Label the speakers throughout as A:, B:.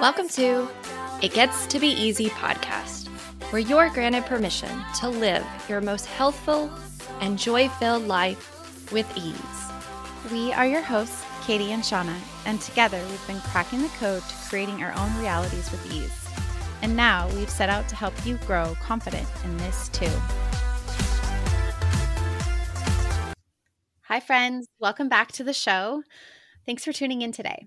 A: Welcome to It Gets to Be Easy podcast, where you're granted permission to live your most healthful and joy filled life with ease.
B: We are your hosts, Katie and Shauna, and together we've been cracking the code to creating our own realities with ease. And now we've set out to help you grow confident in this too. Hi, friends. Welcome back to the show. Thanks for tuning in today.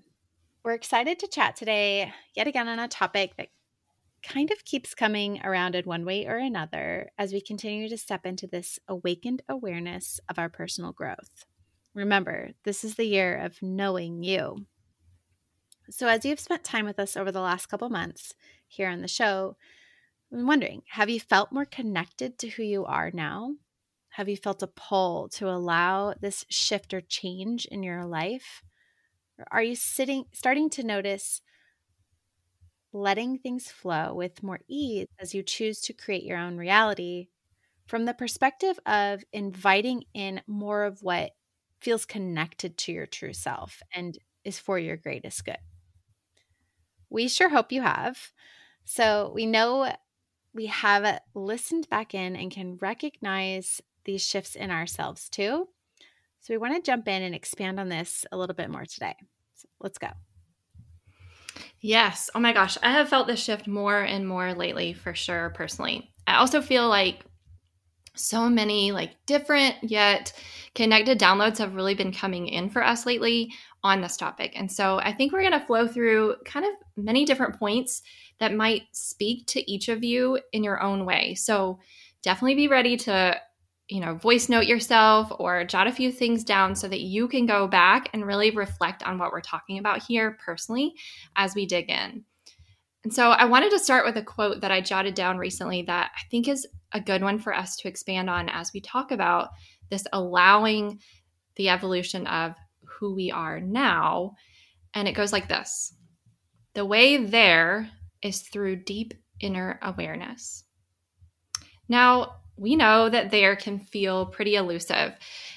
B: We're excited to chat today yet again on a topic that kind of keeps coming around in one way or another as we continue to step into this awakened awareness of our personal growth. Remember, this is the year of knowing you. So, as you've spent time with us over the last couple months here on the show, I'm wondering have you felt more connected to who you are now? Have you felt a pull to allow this shift or change in your life? Are you sitting starting to notice letting things flow with more ease as you choose to create your own reality from the perspective of inviting in more of what feels connected to your true self and is for your greatest good? We sure hope you have. So, we know we have listened back in and can recognize these shifts in ourselves too. So, we want to jump in and expand on this a little bit more today. So let's go.
A: Yes. Oh my gosh. I have felt this shift more and more lately for sure, personally. I also feel like so many like different yet connected downloads have really been coming in for us lately on this topic. And so I think we're going to flow through kind of many different points that might speak to each of you in your own way. So definitely be ready to you know, voice note yourself or jot a few things down so that you can go back and really reflect on what we're talking about here personally as we dig in. And so I wanted to start with a quote that I jotted down recently that I think is a good one for us to expand on as we talk about this allowing the evolution of who we are now. And it goes like this The way there is through deep inner awareness. Now, we know that there can feel pretty elusive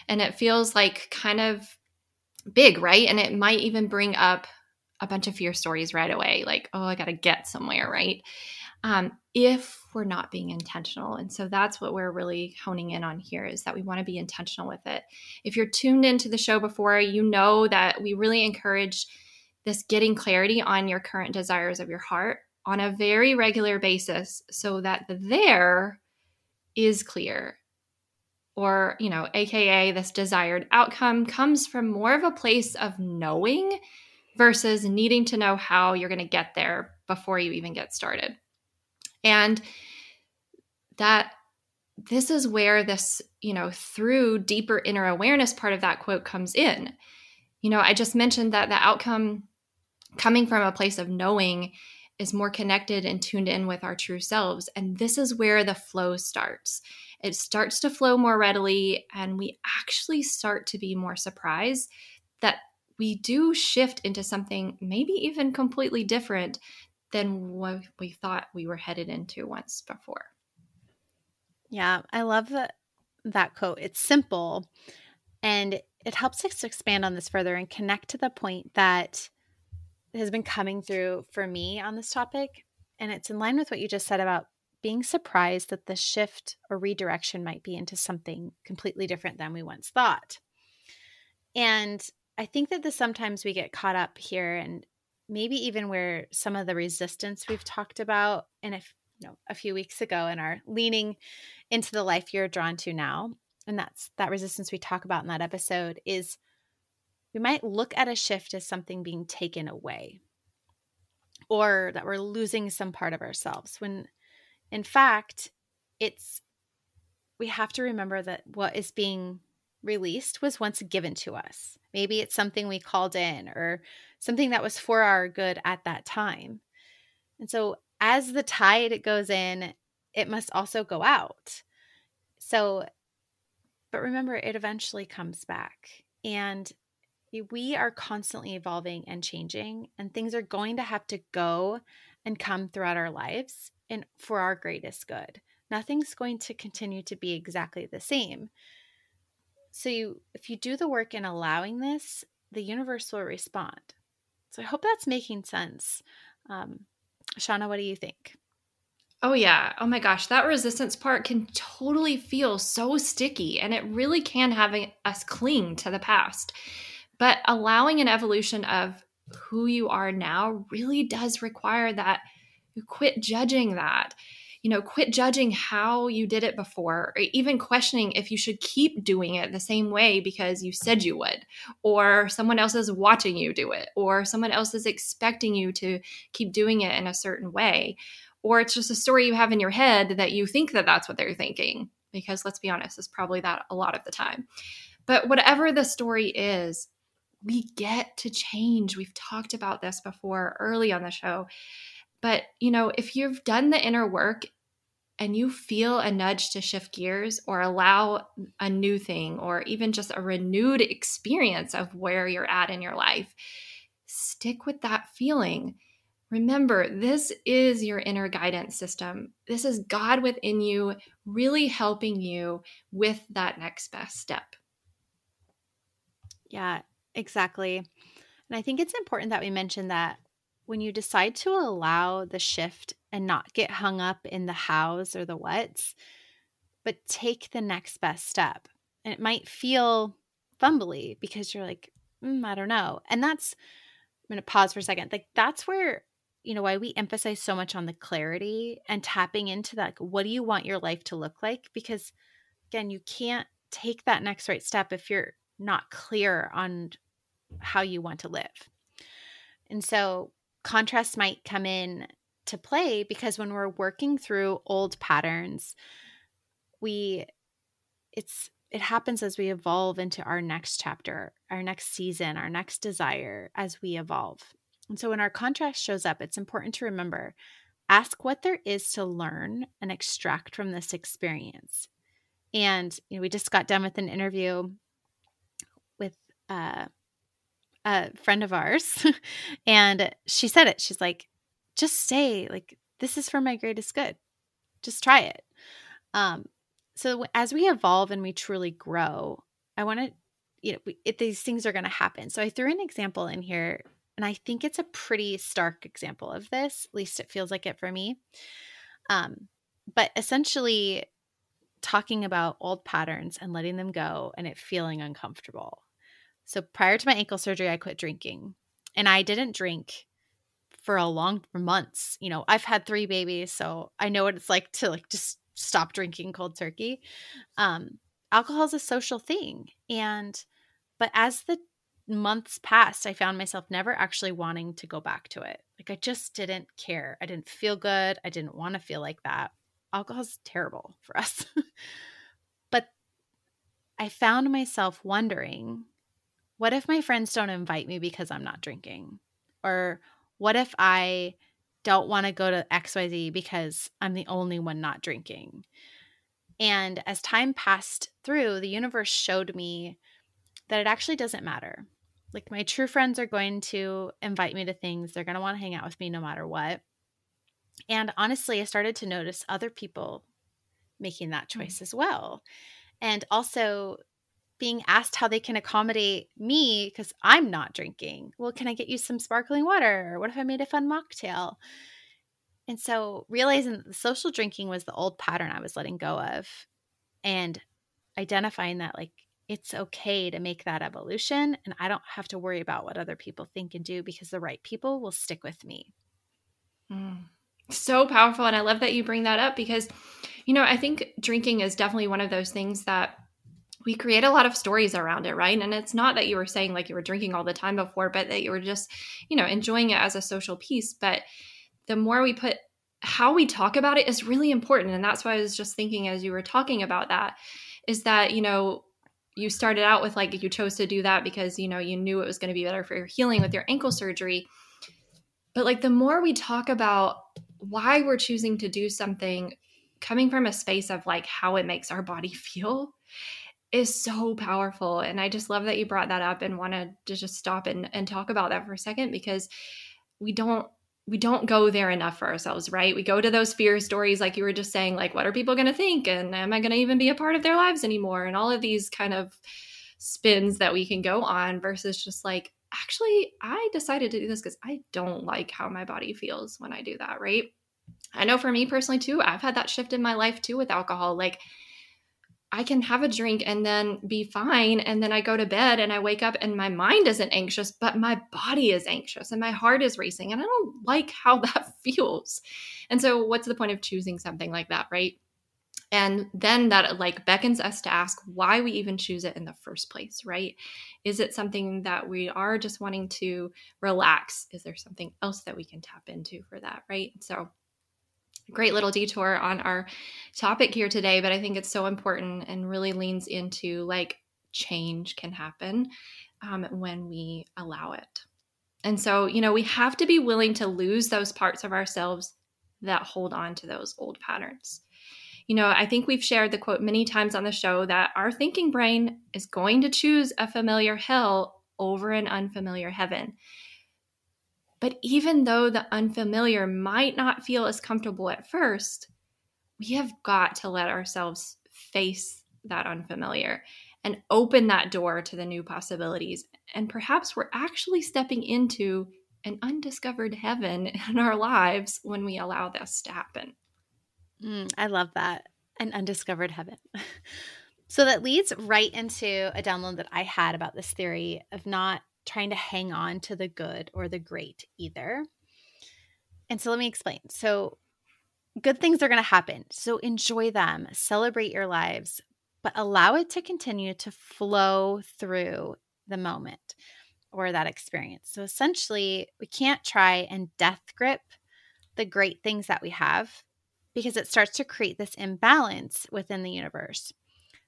A: and it feels like kind of big, right? And it might even bring up a bunch of fear stories right away, like, oh, I got to get somewhere, right? Um, if we're not being intentional. And so that's what we're really honing in on here is that we want to be intentional with it. If you're tuned into the show before, you know that we really encourage this getting clarity on your current desires of your heart on a very regular basis so that the there is clear. Or you know aka this desired outcome comes from more of a place of knowing versus needing to know how you're going to get there before you even get started. And that this is where this you know through deeper inner awareness part of that quote comes in. You know i just mentioned that the outcome coming from a place of knowing is more connected and tuned in with our true selves. And this is where the flow starts. It starts to flow more readily, and we actually start to be more surprised that we do shift into something maybe even completely different than what we thought we were headed into once before.
B: Yeah, I love that that quote. It's simple and it helps us expand on this further and connect to the point that has been coming through for me on this topic. And it's in line with what you just said about being surprised that the shift or redirection might be into something completely different than we once thought. And I think that the sometimes we get caught up here and maybe even where some of the resistance we've talked about in a you know a few weeks ago and are leaning into the life you're drawn to now and that's that resistance we talk about in that episode is we might look at a shift as something being taken away or that we're losing some part of ourselves when in fact it's we have to remember that what is being released was once given to us. Maybe it's something we called in or something that was for our good at that time. And so as the tide goes in it must also go out. So but remember it eventually comes back. And we are constantly evolving and changing, and things are going to have to go and come throughout our lives and for our greatest good. Nothing's going to continue to be exactly the same. So you if you do the work in allowing this, the universe will respond. So I hope that's making sense. Um, Shauna, what do you think?
A: Oh, yeah. Oh my gosh. That resistance part can totally feel so sticky and it really can have us cling to the past. But allowing an evolution of who you are now really does require that you quit judging that. You know, quit judging how you did it before, or even questioning if you should keep doing it the same way because you said you would, or someone else is watching you do it, or someone else is expecting you to keep doing it in a certain way or it's just a story you have in your head that you think that that's what they're thinking because let's be honest it's probably that a lot of the time but whatever the story is we get to change we've talked about this before early on the show but you know if you've done the inner work and you feel a nudge to shift gears or allow a new thing or even just a renewed experience of where you're at in your life stick with that feeling Remember, this is your inner guidance system. This is God within you, really helping you with that next best step.
B: Yeah, exactly. And I think it's important that we mention that when you decide to allow the shift and not get hung up in the hows or the whats, but take the next best step. And it might feel fumbly because you're like, mm, I don't know. And that's, I'm going to pause for a second. Like, that's where you know why we emphasize so much on the clarity and tapping into that Like, what do you want your life to look like because again you can't take that next right step if you're not clear on how you want to live and so contrast might come in to play because when we're working through old patterns we it's it happens as we evolve into our next chapter our next season our next desire as we evolve and so when our contrast shows up, it's important to remember ask what there is to learn and extract from this experience. And you know, we just got done with an interview uh, a friend of ours, and she said it. She's like, "Just say like this is for my greatest good. Just try it." Um, so as we evolve and we truly grow, I want to, you know, we, it, these things are going to happen. So I threw an example in here and I think it's a pretty stark example of this, at least it feels like it for me. Um, but essentially, talking about old patterns and letting them go and it feeling uncomfortable. So prior to my ankle surgery, I quit drinking and I didn't drink for a long for months. You know, I've had three babies, so I know what it's like to like just stop drinking cold turkey. Um, alcohol is a social thing. And but as the months passed, I found myself never actually wanting to go back to it. Like I just didn't care. I didn't feel good. I didn't want to feel like that. Alcohol's terrible for us. but I found myself wondering what if my friends don't invite me because I'm not drinking? Or what if I don't want to go to XYZ because I'm the only one not drinking? And as time passed through, the universe showed me that it actually doesn't matter. Like my true friends are going to invite me to things. They're going to want to hang out with me no matter what. And honestly, I started to notice other people making that choice mm-hmm. as well. And also being asked how they can accommodate me because I'm not drinking. Well, can I get you some sparkling water? Or what if I made a fun mocktail? And so realizing that the social drinking was the old pattern I was letting go of and identifying that like it's okay to make that evolution and I don't have to worry about what other people think and do because the right people will stick with me.
A: Mm. So powerful. And I love that you bring that up because, you know, I think drinking is definitely one of those things that we create a lot of stories around it, right? And it's not that you were saying like you were drinking all the time before, but that you were just, you know, enjoying it as a social piece. But the more we put how we talk about it is really important. And that's why I was just thinking as you were talking about that is that, you know, you started out with like you chose to do that because you know you knew it was going to be better for your healing with your ankle surgery but like the more we talk about why we're choosing to do something coming from a space of like how it makes our body feel is so powerful and i just love that you brought that up and wanted to just stop and, and talk about that for a second because we don't we don't go there enough for ourselves, right? We go to those fear stories, like you were just saying, like, what are people to think? And am I to even be a part of their lives anymore? And all of these kind of spins that we can go on versus just like, actually, I decided to do this because I don't like how my body feels when I do that, right? I know for me personally too, I've had that shift in my life too with alcohol. Like, I can have a drink and then be fine. And then I go to bed and I wake up and my mind isn't anxious, but my body is anxious and my heart is racing. And I don't like how that feels. And so, what's the point of choosing something like that, right? And then that like beckons us to ask why we even choose it in the first place, right? Is it something that we are just wanting to relax? Is there something else that we can tap into for that, right? So, great little detour on our topic here today, but I think it's so important and really leans into like change can happen um, when we allow it. And so, you know, we have to be willing to lose those parts of ourselves that hold on to those old patterns. You know, I think we've shared the quote many times on the show that our thinking brain is going to choose a familiar hell over an unfamiliar heaven. But even though the unfamiliar might not feel as comfortable at first, we have got to let ourselves face that unfamiliar and open that door to the new possibilities. And perhaps we're actually stepping into an undiscovered heaven in our lives when we allow this to happen.
B: Mm, I love that. An undiscovered heaven. so that leads right into a download that I had about this theory of not trying to hang on to the good or the great either. And so let me explain. So, good things are going to happen. So, enjoy them, celebrate your lives, but allow it to continue to flow through the moment or that experience. So, essentially, we can't try and death grip the great things that we have because it starts to create this imbalance within the universe.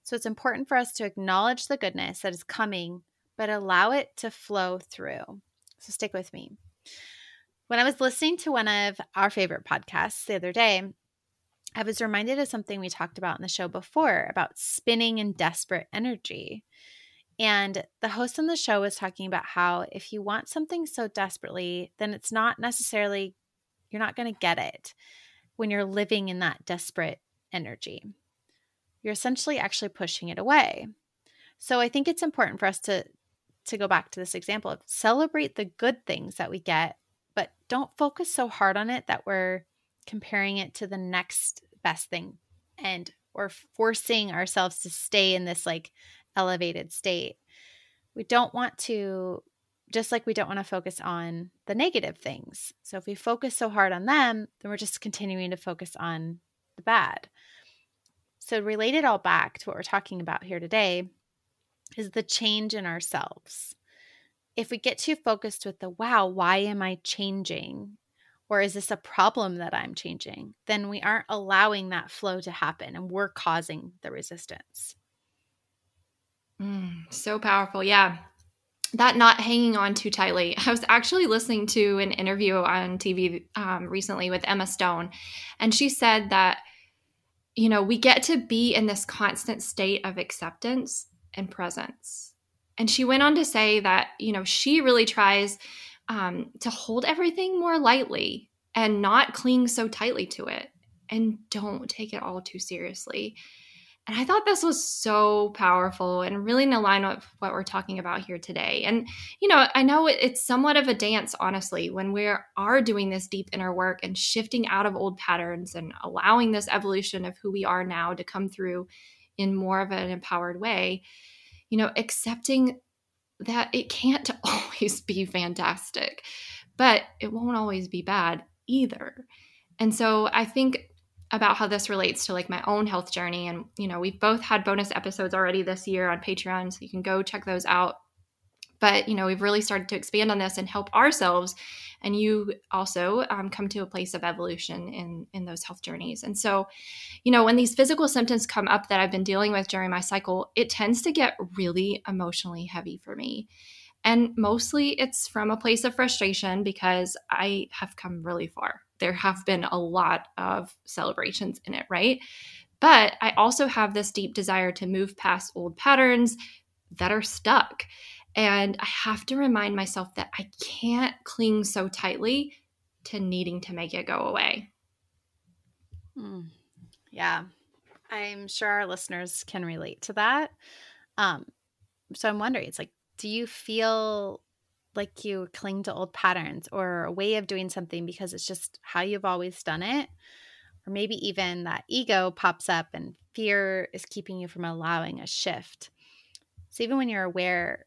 B: So, it's important for us to acknowledge the goodness that is coming but allow it to flow through. So stick with me. When I was listening to one of our favorite podcasts the other day, I was reminded of something we talked about in the show before about spinning in desperate energy. And the host on the show was talking about how if you want something so desperately, then it's not necessarily, you're not going to get it when you're living in that desperate energy. You're essentially actually pushing it away. So I think it's important for us to to go back to this example of celebrate the good things that we get, but don't focus so hard on it that we're comparing it to the next best thing and or forcing ourselves to stay in this like elevated state. We don't want to just like we don't want to focus on the negative things. So if we focus so hard on them, then we're just continuing to focus on the bad. So relate it all back to what we're talking about here today is the change in ourselves. If we get too focused with the, wow, why am I changing? Or is this a problem that I'm changing? Then we aren't allowing that flow to happen and we're causing the resistance.
A: Mm, so powerful. Yeah. That not hanging on too tightly. I was actually listening to an interview on TV um, recently with Emma Stone, and she said that, you know, we get to be in this constant state of acceptance and presence. And she went on to say that, you know, she really tries um, to hold everything more lightly and not cling so tightly to it and don't take it all too seriously. And I thought this was so powerful and really in line with what we're talking about here today. And, you know, I know it's somewhat of a dance, honestly, when we are doing this deep inner work and shifting out of old patterns and allowing this evolution of who we are now to come through in more of an empowered way, you know, accepting that it can't always be fantastic, but it won't always be bad either. And so I think about how this relates to like my own health journey and you know we've both had bonus episodes already this year on patreon so you can go check those out but you know we've really started to expand on this and help ourselves. And you also um, come to a place of evolution in in those health journeys. And so you know when these physical symptoms come up that i've been dealing with during my cycle it tends to get really emotionally heavy for me. And mostly it's from a place of frustration because i have come really far. There have been a lot of celebrations in it right? But i also have this deep desire to move past old patterns that are stuck and I have to remind myself that I can't cling so tightly to needing to make it go away.
B: Mm. Yeah. I'm sure our listeners can relate to that. Um, so I'm wondering, it's like, do you feel like you cling to old patterns or a way of doing something because it's just how you've always done it? Or maybe even that ego pops up and fear is keeping you from allowing a shift. So even when you're aware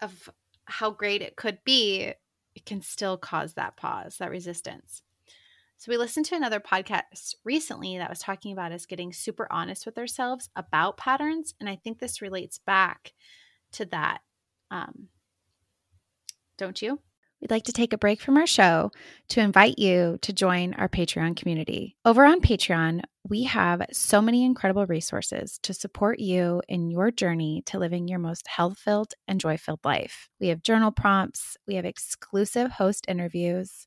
B: of how great it could be, it can still cause that pause, that resistance. So we listened to another podcast recently that was talking about us getting super honest with ourselves about patterns, and I think this relates back to that. Um, don't you? We'd like to take a break from our show to invite you to join our Patreon community. Over on Patreon, we have so many incredible resources to support you in your journey to living your most health filled and joy filled life. We have journal prompts, we have exclusive host interviews,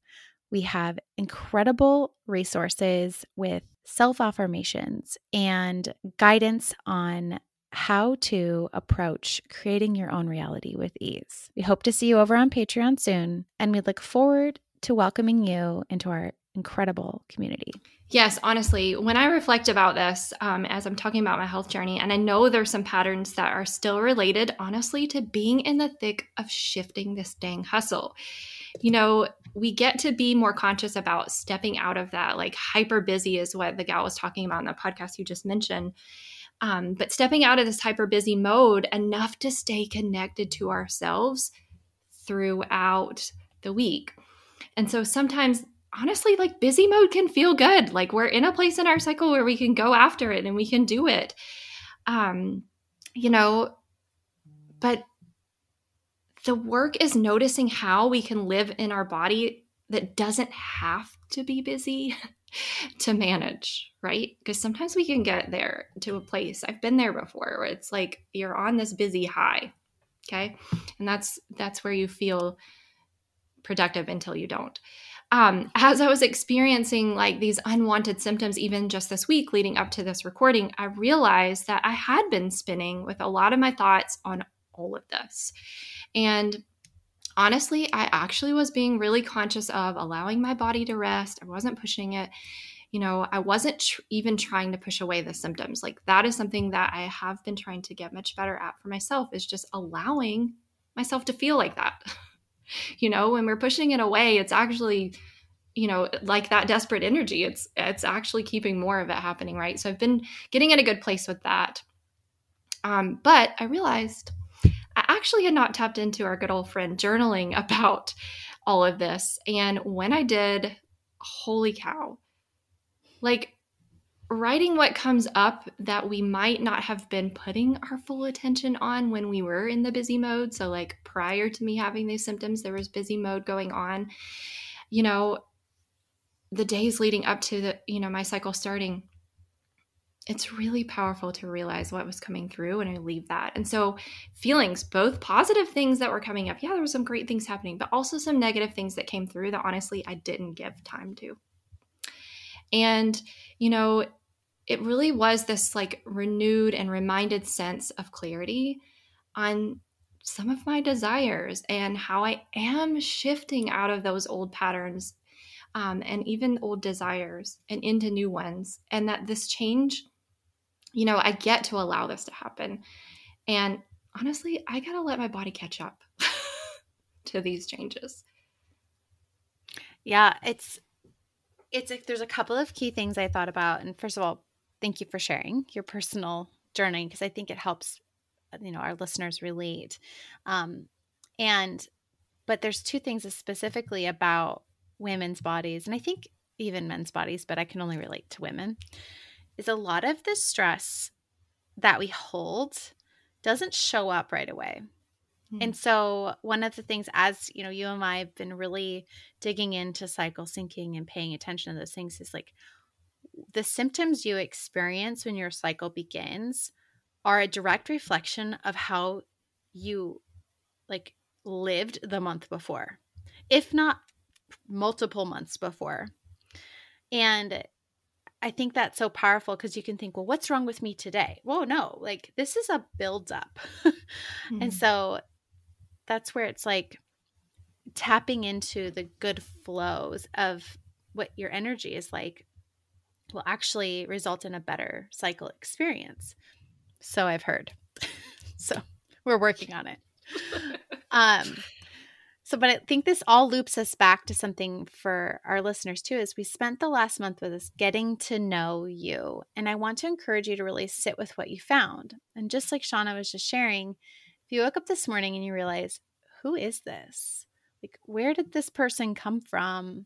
B: we have incredible resources with self affirmations and guidance on how to approach creating your own reality with ease. We hope to see you over on Patreon soon, and we look forward to welcoming you into our incredible community.
A: Yes, honestly, when I reflect about this, um, as I'm talking about my health journey, and I know there's some patterns that are still related, honestly, to being in the thick of shifting this dang hustle. You know, we get to be more conscious about stepping out of that, like hyper busy is what the gal was talking about in the podcast you just mentioned. Um, but stepping out of this hyper busy mode enough to stay connected to ourselves throughout the week. And so sometimes honestly like busy mode can feel good. Like we're in a place in our cycle where we can go after it and we can do it. Um you know but the work is noticing how we can live in our body that doesn't have to be busy to manage right? Because sometimes we can get there to a place i've been there before where it's like you're on this busy high okay? And that's that's where you feel productive until you don't. Um, as I was experiencing like these unwanted symptoms, even just this week leading up to this recording, I realized that I had been spinning with a lot of my thoughts on all of this. And honestly, I actually was being really conscious of allowing my body to rest. I wasn't pushing it. You know, I wasn't tr- even trying to push away the symptoms. Like that is something that I have been trying to get much better at for myself is just allowing myself to feel like that. you know when we're pushing it away it's actually you know like that desperate energy it's it's actually keeping more of it happening right so i've been getting in a good place with that um, but i realized actually had not tapped into our good old friend journaling about all of this and when i did holy cow like writing what comes up that we might not have been putting our full attention on when we were in the busy mode. So, like prior to me having these symptoms, there was busy mode going on. You know, the days leading up to the, you know, my cycle starting, it's really powerful to realize what was coming through and I leave that. And so, feelings, both positive things that were coming up. Yeah, there were some great things happening, but also some negative things that came through that honestly I didn't give time to. And, you know, it really was this like renewed and reminded sense of clarity on some of my desires and how I am shifting out of those old patterns um, and even old desires and into new ones. And that this change, you know, I get to allow this to happen. And honestly, I got to let my body catch up to these changes.
B: Yeah, it's it's like there's a couple of key things I thought about. And first of all, thank you for sharing your personal journey because I think it helps you know our listeners relate. Um, and but there's two things specifically about women's bodies, and I think even men's bodies, but I can only relate to women. Is a lot of the stress that we hold doesn't show up right away. Mm-hmm. And so, one of the things, as you know, you and I have been really digging into cycle syncing and paying attention to those things, is like, the symptoms you experience when your cycle begins are a direct reflection of how you like lived the month before if not multiple months before and i think that's so powerful because you can think well what's wrong with me today well no like this is a build up mm-hmm. and so that's where it's like tapping into the good flows of what your energy is like will actually result in a better cycle experience. So I've heard. so we're working on it. um so but I think this all loops us back to something for our listeners too is we spent the last month with us getting to know you. And I want to encourage you to really sit with what you found. And just like Shauna was just sharing, if you woke up this morning and you realize, who is this? Like where did this person come from?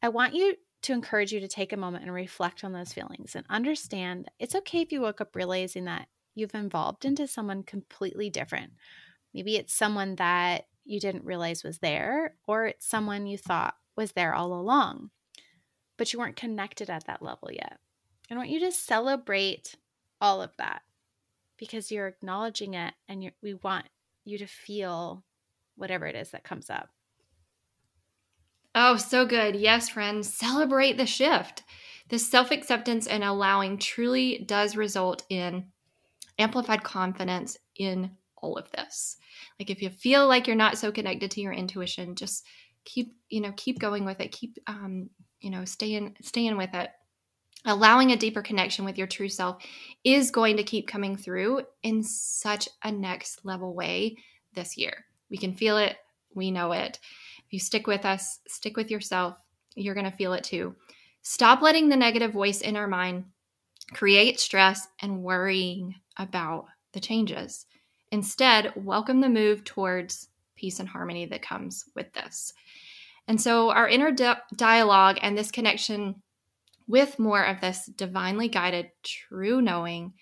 B: I want you to encourage you to take a moment and reflect on those feelings and understand it's okay if you woke up realizing that you've evolved into someone completely different. Maybe it's someone that you didn't realize was there, or it's someone you thought was there all along, but you weren't connected at that level yet. I want you to celebrate all of that because you're acknowledging it and we want you to feel whatever it is that comes up.
A: Oh, so good. Yes, friends, celebrate the shift. This self acceptance and allowing truly does result in amplified confidence in all of this. Like if you feel like you're not so connected to your intuition, just keep, you know, keep going with it. Keep um, you know, staying staying with it. Allowing a deeper connection with your true self is going to keep coming through in such a next level way this year. We can feel it, we know it If you stick with us, stick with yourself, you're going to feel it too. Stop letting the negative voice in our mind create stress and worrying about the changes. Instead, welcome the move towards peace and harmony that comes with this. And so, our inner di- dialogue and this connection with more of this divinely guided, true knowing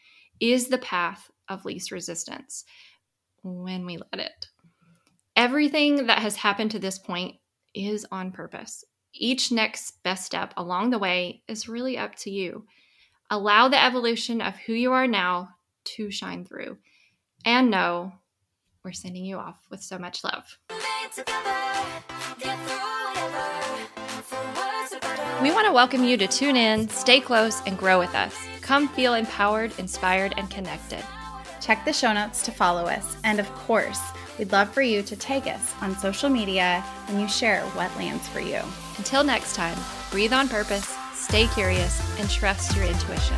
A: is the path of least resistance when we let it. Everything that has happened to this point is on purpose. Each next best step along the way is really up to you. Allow the evolution of who you are now to shine through. And know we're sending you off with so much love. We want to welcome you to tune in, stay close, and grow with us. Come feel empowered, inspired, and connected.
B: Check the show notes to follow us. And of course, We'd love for you to tag us on social media when you share what lands for you.
A: Until next time, breathe on purpose, stay curious, and trust your intuition.